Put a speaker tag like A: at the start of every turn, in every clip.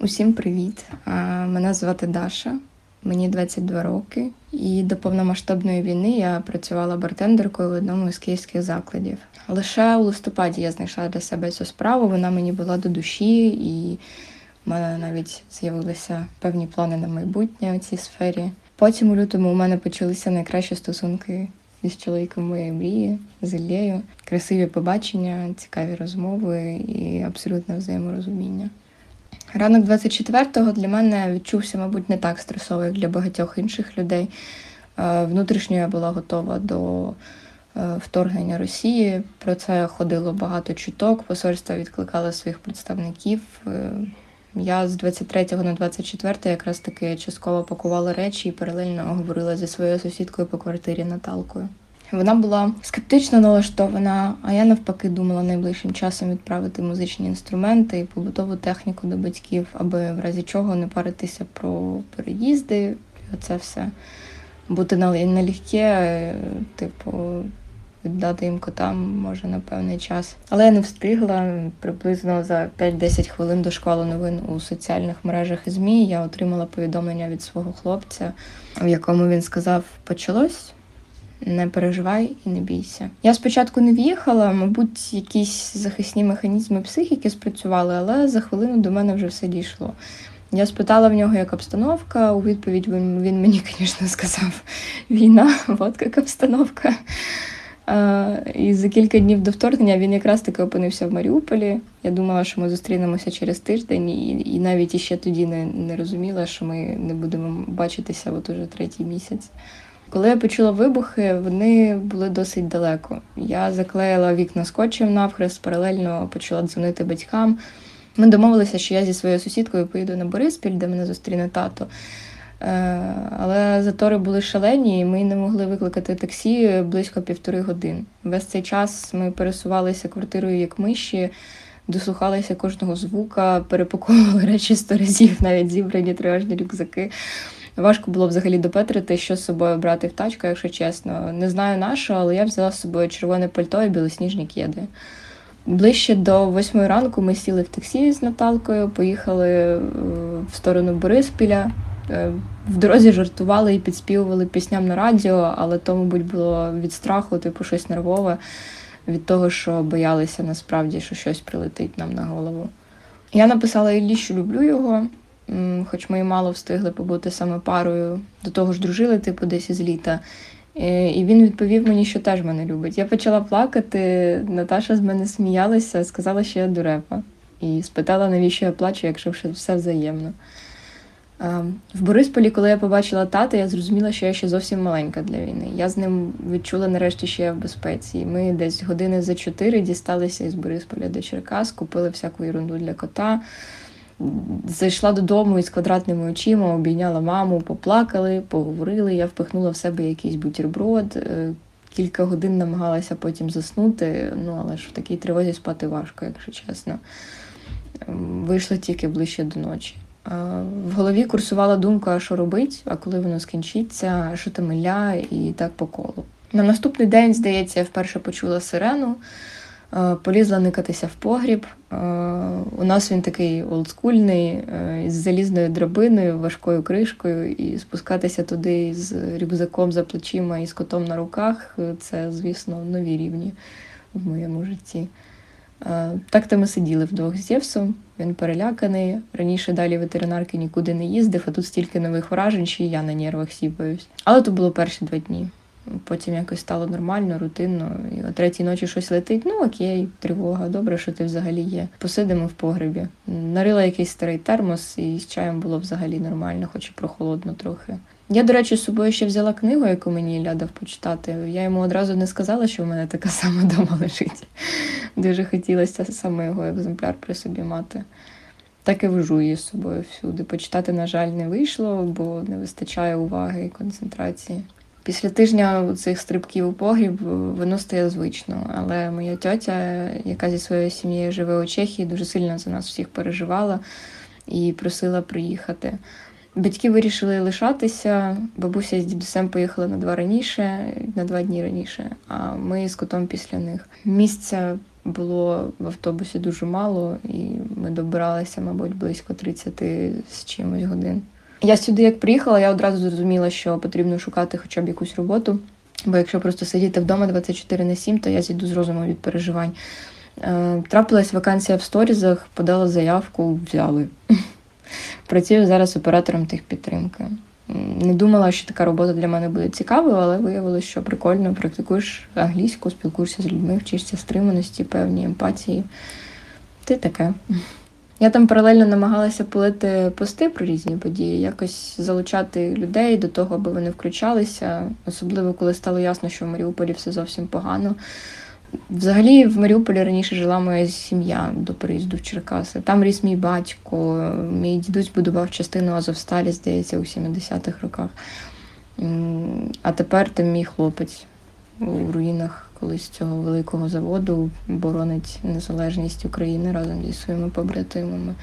A: Усім привіт! Мене звати Даша, мені 22 роки, і до повномасштабної війни я працювала бартендеркою в одному з київських закладів. Лише у листопаді я знайшла для себе цю справу. Вона мені була до душі, і в мене навіть з'явилися певні плани на майбутнє у цій сфері. Потім у лютому у мене почалися найкращі стосунки із чоловіком моєї мрії, з Іллею. Красиві побачення, цікаві розмови і абсолютне взаєморозуміння. Ранок 24-го для мене відчувся, мабуть, не так стресово, як для багатьох інших людей. Е, внутрішньо я була готова до е, вторгнення Росії. Про це ходило багато чуток. Посольства відкликали своїх представників. Е, я з 23 на 24 якраз таки частково пакувала речі і паралельно говорила зі своєю сусідкою по квартирі Наталкою. Вона була скептично налаштована, а я навпаки думала найближчим часом відправити музичні інструменти і побутову техніку до батьків, аби в разі чого не паритися про переїзди. Оце все бути налегке, типу, віддати їм котам може на певний час. Але я не встигла. Приблизно за 5-10 хвилин до школи новин у соціальних мережах і ЗМІ я отримала повідомлення від свого хлопця, в якому він сказав: почалось не переживай і не бійся. Я спочатку не в'їхала, мабуть, якісь захисні механізми психіки спрацювали, але за хвилину до мене вже все дійшло. Я спитала в нього, як обстановка. У відповідь він, він мені, звісно, сказав: війна, от як обстановка. А, і за кілька днів до вторгнення він якраз таки опинився в Маріуполі. Я думала, що ми зустрінемося через тиждень, і і навіть іще тоді не не розуміла, що ми не будемо бачитися от уже третій місяць. Коли я почула вибухи, вони були досить далеко. Я заклеїла вікна скотчем навхрест, паралельно почала дзвонити батькам. Ми домовилися, що я зі своєю сусідкою поїду на Бориспіль, де мене зустріне тато. Е, але затори були шалені, і ми не могли викликати таксі близько півтори годин. Весь цей час ми пересувалися квартирою як миші, дослухалися кожного звука, перепаковували речі сто разів, навіть зібрані тривожні рюкзаки. Важко було взагалі допетрити, що з собою брати в тачку, якщо чесно. Не знаю на що, але я взяла з собою червоне пальто і білосніжні кеди. Ближче до восьмої ранку ми сіли в таксі з Наталкою, поїхали е, в сторону Бориспіля. Е, в дорозі жартували і підспівували пісням на радіо, але то, мабуть, було від страху, типу щось нервове, від того, що боялися насправді, що щось прилетить нам на голову. Я написала Іллі, що люблю його хоч ми і мало встигли побути саме парою, до того ж дружили, типу, десь із літа. Е, і він відповів мені, що теж мене любить. Я почала плакати, Наташа з мене сміялася, сказала, що я дурепа. І спитала, навіщо я плачу, якщо все взаємно. В Борисполі, коли я побачила тата, я зрозуміла, що я ще зовсім маленька для війни. Я з ним відчула нарешті, що я в безпеці. Ми десь години за чотири дісталися із Борисполя до Черкас, купили всяку ерунду для кота. Зайшла додому із квадратними очима, обійняла маму, поплакали, поговорили. Я впихнула в себе якийсь бутерброд. Е, кілька годин намагалася потім заснути, ну але ж в такій тривозі спати важко, якщо чесно. Вийшла тільки ближче до ночі. В голові курсувала думка, що робить, а коли воно скінчиться, що там ля, і так по колу. На наступний день, здається, я вперше почула сирену. Е, полізла никатися в погріб. Е, у нас він такий олдскульний, е, з залізною драбиною, важкою кришкою, і спускатися туди з рюкзаком за плечима і з котом на руках це, звісно, нові рівні в моєму житті. Так то ми сиділи вдвох з Євсом, він переляканий. Раніше далі ветеринарки нікуди не їздив, а тут стільки нових вражень, що і я на нервах сіпаюсь. Але то було перші два дні. Потім якось стало нормально, рутинно. І о третій ночі щось летить. Ну окей, тривога, добре, що ти взагалі є. Посидимо в погребі. Нарила якийсь старий термос, і з чаєм було взагалі нормально, хоч і прохолодно трохи. Я, до речі, з собою ще взяла книгу, яку мені Ілля дав почитати. Я йому одразу не сказала, що в мене така сама дома лежить. Дуже хотілося саме його екземпляр при собі мати. Так і вожу її з собою всюди. Почитати, на жаль, не вийшло, бо не вистачає уваги і концентрації. Після тижня цих стрибків у погріб воно стає звично. Але моя тьотя, яка зі своєю сім'єю живе у Чехії, дуже сильно за нас всіх переживала і просила приїхати. Батьки вирішили лишатися. Бабуся з дідусем поїхали на два раніше, на два дні раніше, а ми з котом після них. Місця було в автобусі дуже мало, і ми добиралися, мабуть, близько 30 з чимось годин. Я сюди, як приїхала, я одразу зрозуміла, що потрібно шукати хоча б якусь роботу. Бо якщо просто сидіти вдома 24 на 7, то я зійду з розуму від переживань. Е, трапилась вакансія в сторізах, подала заявку, взяли. Працюю зараз оператором техпідтримки. Не думала, що така робота для мене буде цікавою, але виявилося, що прикольно практикуєш англійську, спілкуєшся з людьми, вчишся стриманості, певні емпатії. Ти таке. Я там паралельно намагалася полити пости про різні події, якось залучати людей до того, аби вони включалися, особливо коли стало ясно, що в Маріуполі все зовсім погано. Взагалі, в Маріуполі раніше жила моя сім'я до переїзду в Черкаси. Там ріс мій батько, мій дідусь будував частину Азовсталі, здається, у 70-х роках. А тепер там мій хлопець у руїнах колись цього великого заводу боронить незалежність України разом зі своїми побратимами.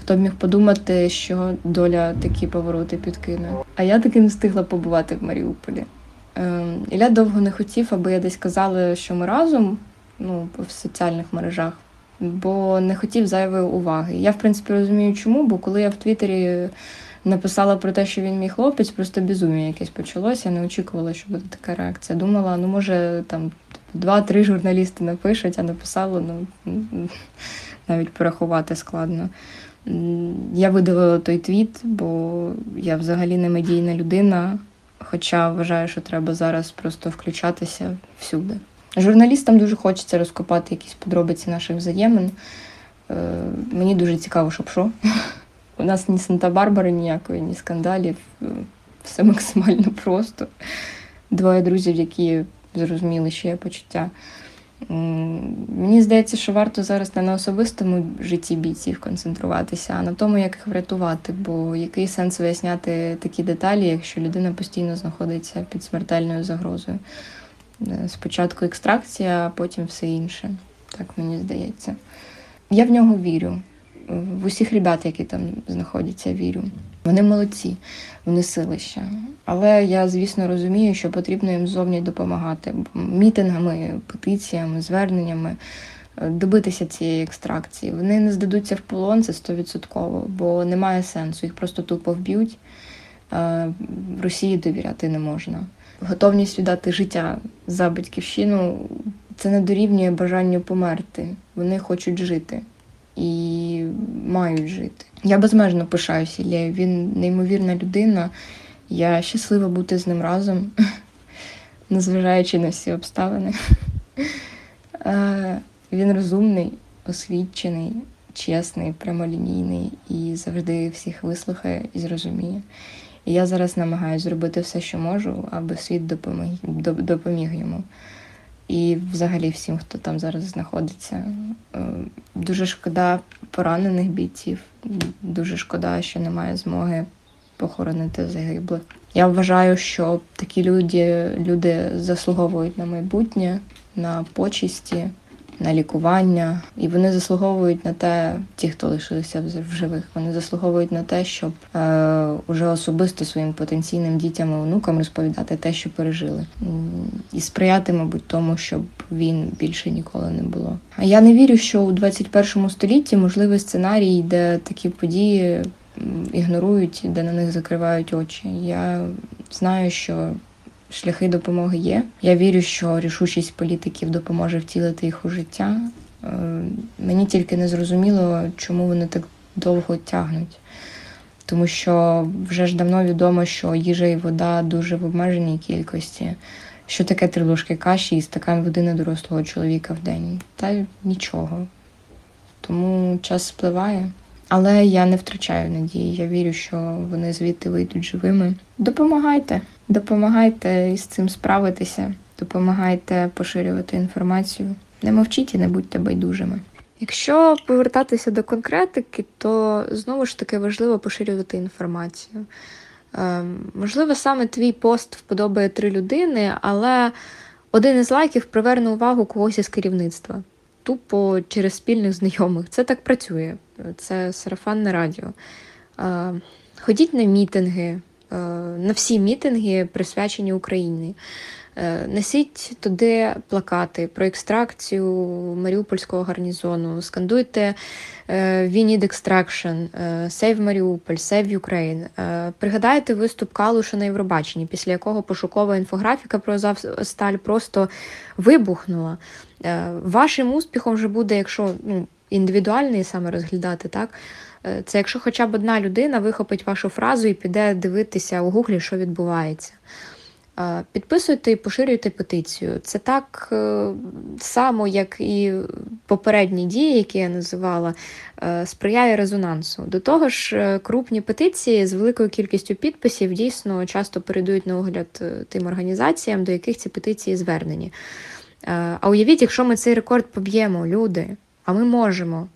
A: Хто б міг подумати, що доля такі повороти підкине? А я таки не встигла побувати в Маріуполі. Ем, Ілля довго не хотів, аби я десь казала, що ми разом ну, в соціальних мережах, бо не хотів зайвої уваги. Я, в принципі, розумію, чому, бо коли я в Твіттері написала про те, що він мій хлопець, просто безум'я якесь почалося. Я не очікувала, що буде така реакція. Думала, ну може там два-три журналісти напишуть, а написало, ну навіть порахувати складно. Я видалила той твіт, бо я взагалі не медійна людина. Хоча вважаю, що треба зараз просто включатися всюди. Журналістам дуже хочеться розкопати якісь подробиці наших взаємин. Е, мені дуже цікаво, щоб що. У нас ні Санта-Барбари ніякої, ні скандалів. Е, все максимально просто. Двоє друзів, які зрозуміли, що є почуття. Мені здається, що варто зараз не на особистому житті бійців концентруватися, а на тому, як їх врятувати. Бо який сенс виясняти такі деталі, якщо людина постійно знаходиться під смертельною загрозою? Е, спочатку екстракція, а потім все інше. Так мені здається. Я в нього вірю в усіх ребят, які там знаходяться, вірю. Вони молодці, вони силища. Але я, звісно, розумію, що потрібно їм зовні допомагати мітингами, петиціями, зверненнями. Е, добитися цієї екстракції. Вони не здадуться в полон, це стовідсотково, бо немає сенсу, їх просто тупо вб'ють. Е, Росії довіряти не можна. Готовність віддати життя за батьківщину це не дорівнює бажанню померти. Вони хочуть жити і мають жити. Я безмежно пишаюся Іллею. Він неймовірна людина. Я щаслива бути з ним разом, незважаючи на всі обставини. Він розумний, освічений, чесний, прямолінійний і завжди всіх вислухає і зрозуміє. І я зараз намагаюся зробити все, що можу, аби світ допоміг, допоміг йому і взагалі всім, хто там зараз знаходиться. Е, дуже шкода поранених бійців, дуже шкода, що немає змоги похоронити загиблих. Я вважаю, що такі люди, люди заслуговують на майбутнє, на почесті на лікування, і вони заслуговують на те, ті, хто лишилися в живих, вони заслуговують на те, щоб е, уже особисто своїм потенційним дітям і онукам розповідати те, що пережили, і сприяти, мабуть, тому, щоб він більше ніколи не було. А я не вірю, що у 21 столітті можливий сценарій, де такі події ігнорують, де на них закривають очі. Я знаю, що шляхи допомоги є. Я вірю, що рішучість політиків допоможе втілити їх у життя. Е, мені тільки не зрозуміло, чому вони так довго тягнуть. Тому що вже ж давно відомо, що їжа і вода дуже в обмеженій кількості. Що таке три ложки каші і стакан води на дорослого чоловіка в день? Та нічого. Тому час спливає. Але я не втрачаю надії. Я вірю, що вони звідти вийдуть живими. Допомагайте, допомагайте із цим справитися, допомагайте поширювати інформацію. Не мовчіть і не будьте байдужими. Якщо повертатися до конкретики, то знову ж таки важливо поширювати інформацію. Е, можливо, саме твій пост вподобає три людини, але один із лайків приверне увагу когось із керівництва тупо через спільних знайомих. Це так працює. Це сарафанне радіо. Ходіть на мітинги, на всі мітинги, присвячені Україні. Е, Несіть туди плакати про екстракцію Маріупольського гарнізону, скандуйте е, We need extraction, е, Save Mariupol, Save Ukraine. Е, Пригадайте виступ Калуша на Євробаченні, після якого пошукова інфографіка про Азовсталь просто вибухнула. Е, Вашим успіхом вже буде, якщо ну, індивідуальний саме розглядати, так? Е, Це якщо хоча б одна людина вихопить вашу фразу і піде дивитися у гуглі, що відбувається. Е, Підписуйте і поширюйте петицію. Це так е, само, як і попередні дії, які я називала, сприяє резонансу. До того ж, крупні петиції з великою кількістю підписів дійсно часто передають на огляд тим організаціям, до яких ці петиції звернені. А уявіть, якщо ми цей рекорд поб'ємо, люди, а ми можемо.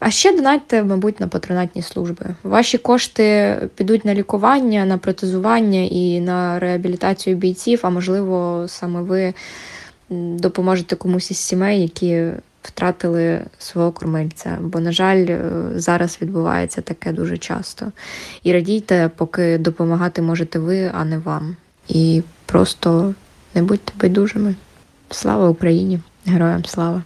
A: А ще донатьте, мабуть, на патронатні служби. Ваші кошти підуть на лікування, на протезування і на реабілітацію бійців, а можливо, саме ви допоможете комусь із сімей, які втратили свого кормильця. Бо, на жаль, е, зараз відбувається таке дуже часто. І радійте, поки допомагати можете ви, а не вам. І просто не будьте байдужими. Слава Україні! Героям слава!